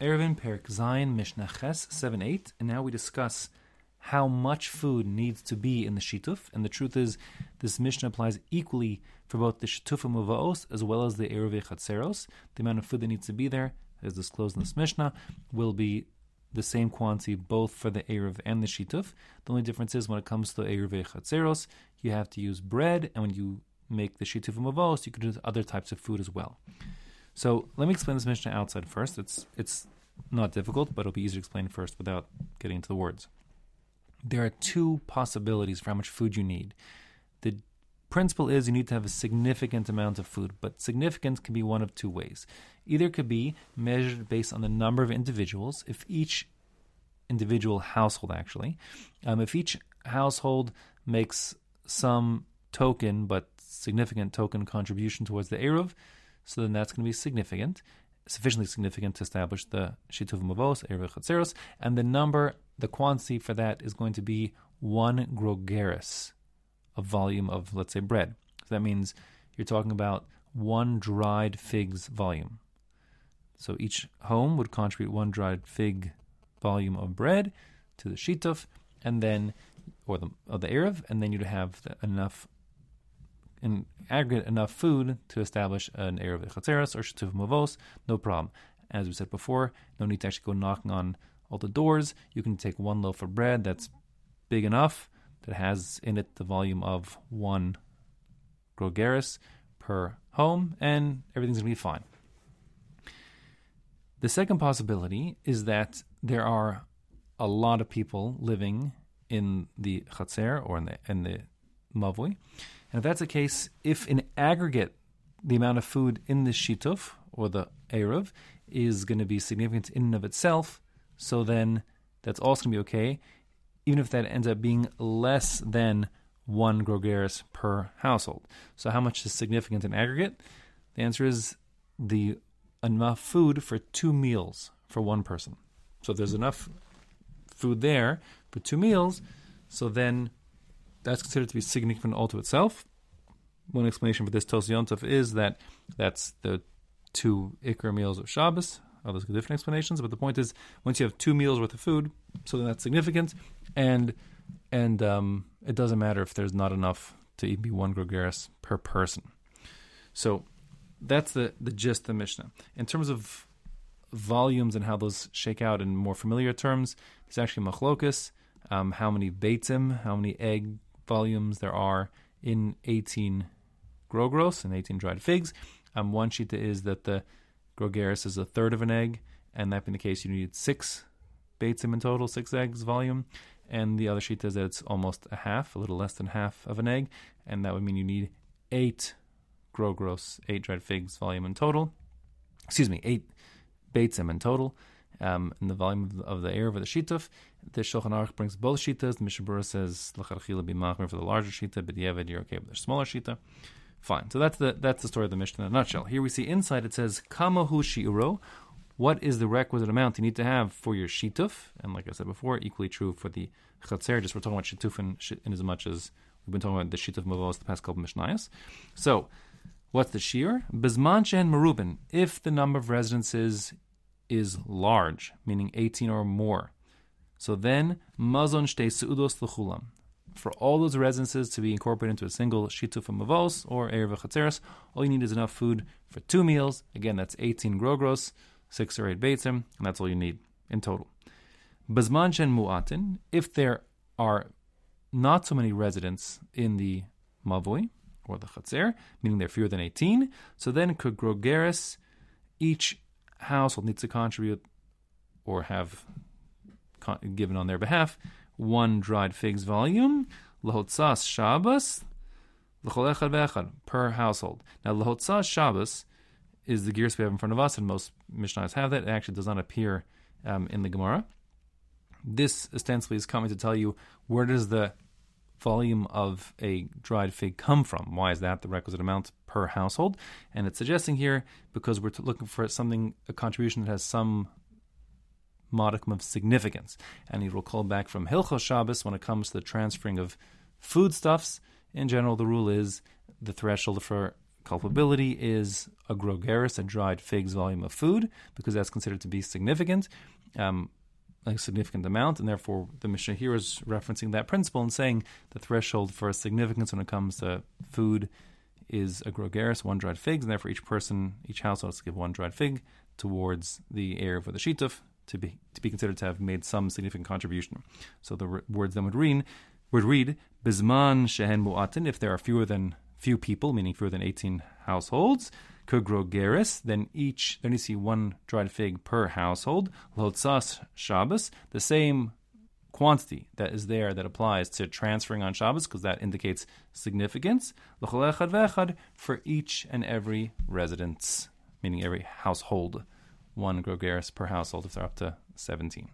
Eruvin Perek Zayin Mishnah Ches 7 8, and now we discuss how much food needs to be in the Shituf. And the truth is, this Mishnah applies equally for both the Shituf and Muvaos as well as the Eruv Chatzeros. The amount of food that needs to be there, as disclosed in this Mishnah, will be the same quantity both for the Eruv and the Shituf. The only difference is when it comes to the Eruv Chatzeros, you have to use bread, and when you make the Shituf and Muvaos, you can use other types of food as well. So let me explain this Mishnah outside first. It's it's not difficult, but it'll be easier to explain first without getting into the words. There are two possibilities for how much food you need. The principle is you need to have a significant amount of food, but significance can be one of two ways. Either it could be measured based on the number of individuals. If each individual household, actually, um, if each household makes some token but significant token contribution towards the Eruv, so then that's going to be significant, sufficiently significant to establish the Shituf Mavos, Chatzeros, and the number, the quantity for that is going to be one grogeris, a volume of, let's say, bread. So that means you're talking about one dried fig's volume. So each home would contribute one dried fig volume of bread to the shituf, and then, or the, of the Eruv, and then you'd have the, enough in aggregate enough food to establish an Eruv Chatzeres or Shituf Mavos, no problem. As we said before, no need to actually go knocking on all the doors. You can take one loaf of bread that's big enough that has in it the volume of one grogeris per home, and everything's going to be fine. The second possibility is that there are a lot of people living in the Chatzer or in the, in the Mavui, and if that's the case, if in aggregate the amount of food in the shituf or the eruv is going to be significant in and of itself, so then that's also going to be okay, even if that ends up being less than one grogeris per household. So how much is significant in aggregate? The answer is the enough food for two meals for one person. So if there's enough food there for two meals, so then that's considered to be significant all to itself. One explanation for this Tos is that that's the two Iker meals of Shabbos. Others give different explanations, but the point is, once you have two meals worth of food, so then that's significant, and and um, it doesn't matter if there's not enough to be one grogeris per person. So that's the the gist of the Mishnah. In terms of volumes and how those shake out in more familiar terms, there's actually machlokus, um, how many beitzim, how many egg volumes there are in 18 grogros and 18 dried figs. Um, one shita is that the grogeris is a third of an egg, and that being the case, you need six beitzim in total, six eggs volume. And the other shita is that it's almost a half, a little less than half of an egg, and that would mean you need eight grogros, eight dried figs volume in total. Excuse me, eight beitzim in total um, in the volume of the, of the air of the shituf. The Shulchan Aruch brings both shitas. The Mishnah Berurah says lacharchila be machmer for the larger shita, but b'dieved you're okay with the smaller shita. Fine. So that's the that's the story of the Mishnah in a nutshell. Here we see inside it says kamahu shiuro. What is the requisite amount you need to have for your shituf? And like I said before, equally true for the chatzer. Just we're talking about shituf in, in as much as we've been talking about the shituf mavos the past couple of mishnayos. So, what's the shiur? Bizman and marubin. If the number of residences is large, meaning 18 or more. So then, mazon shtei seudos l'chulam. For all those residences to be incorporated into a single shituf mavos or eruv chatzeres, all you need is enough food for two meals. Again, that's 18 grogros, six or eight beitzim, and that's all you need in total. Bazman shen mu'atin, if there are not so many residents in the mavoi or the chatzer, meaning they're fewer than 18, so then could grogeres, each household needs to contribute or have con- given on their behalf one dried figs volume, lahotzas Shabbos, per household. Now, lahotzas Shabbos is the girsa we have in front of us, and most Mishnahs have that. It actually does not appear um, in the Gemara. This ostensibly is coming to tell you where does the volume of a dried fig come from? Why is that the requisite amount per household? And it's suggesting here because we're looking for something, a contribution that has some modicum of significance. And you will call back from Hilchos Shabbos when it comes to the transferring of foodstuffs. In general, the rule is the threshold for culpability is a grogeris, a dried figs volume of food, because that's considered to be significant, um, a significant amount, and therefore the Mishnah here is referencing that principle and saying the threshold for significance when it comes to food is a grogeris, one dried figs, and therefore each person, each household has to give one dried fig towards the heir for the shituf to be to be considered to have made some significant contribution. So the words then would read would read bisman shehen mu'atin if there are fewer than few people, meaning fewer than eighteen households. Kugrogeris, then each then you see one dried fig per household. Lotzas Shabbos, the same quantity that is there that applies to transferring on Shabbos because that indicates significance. For each and every residence, meaning every household, one grogeris per household if they're up to 17.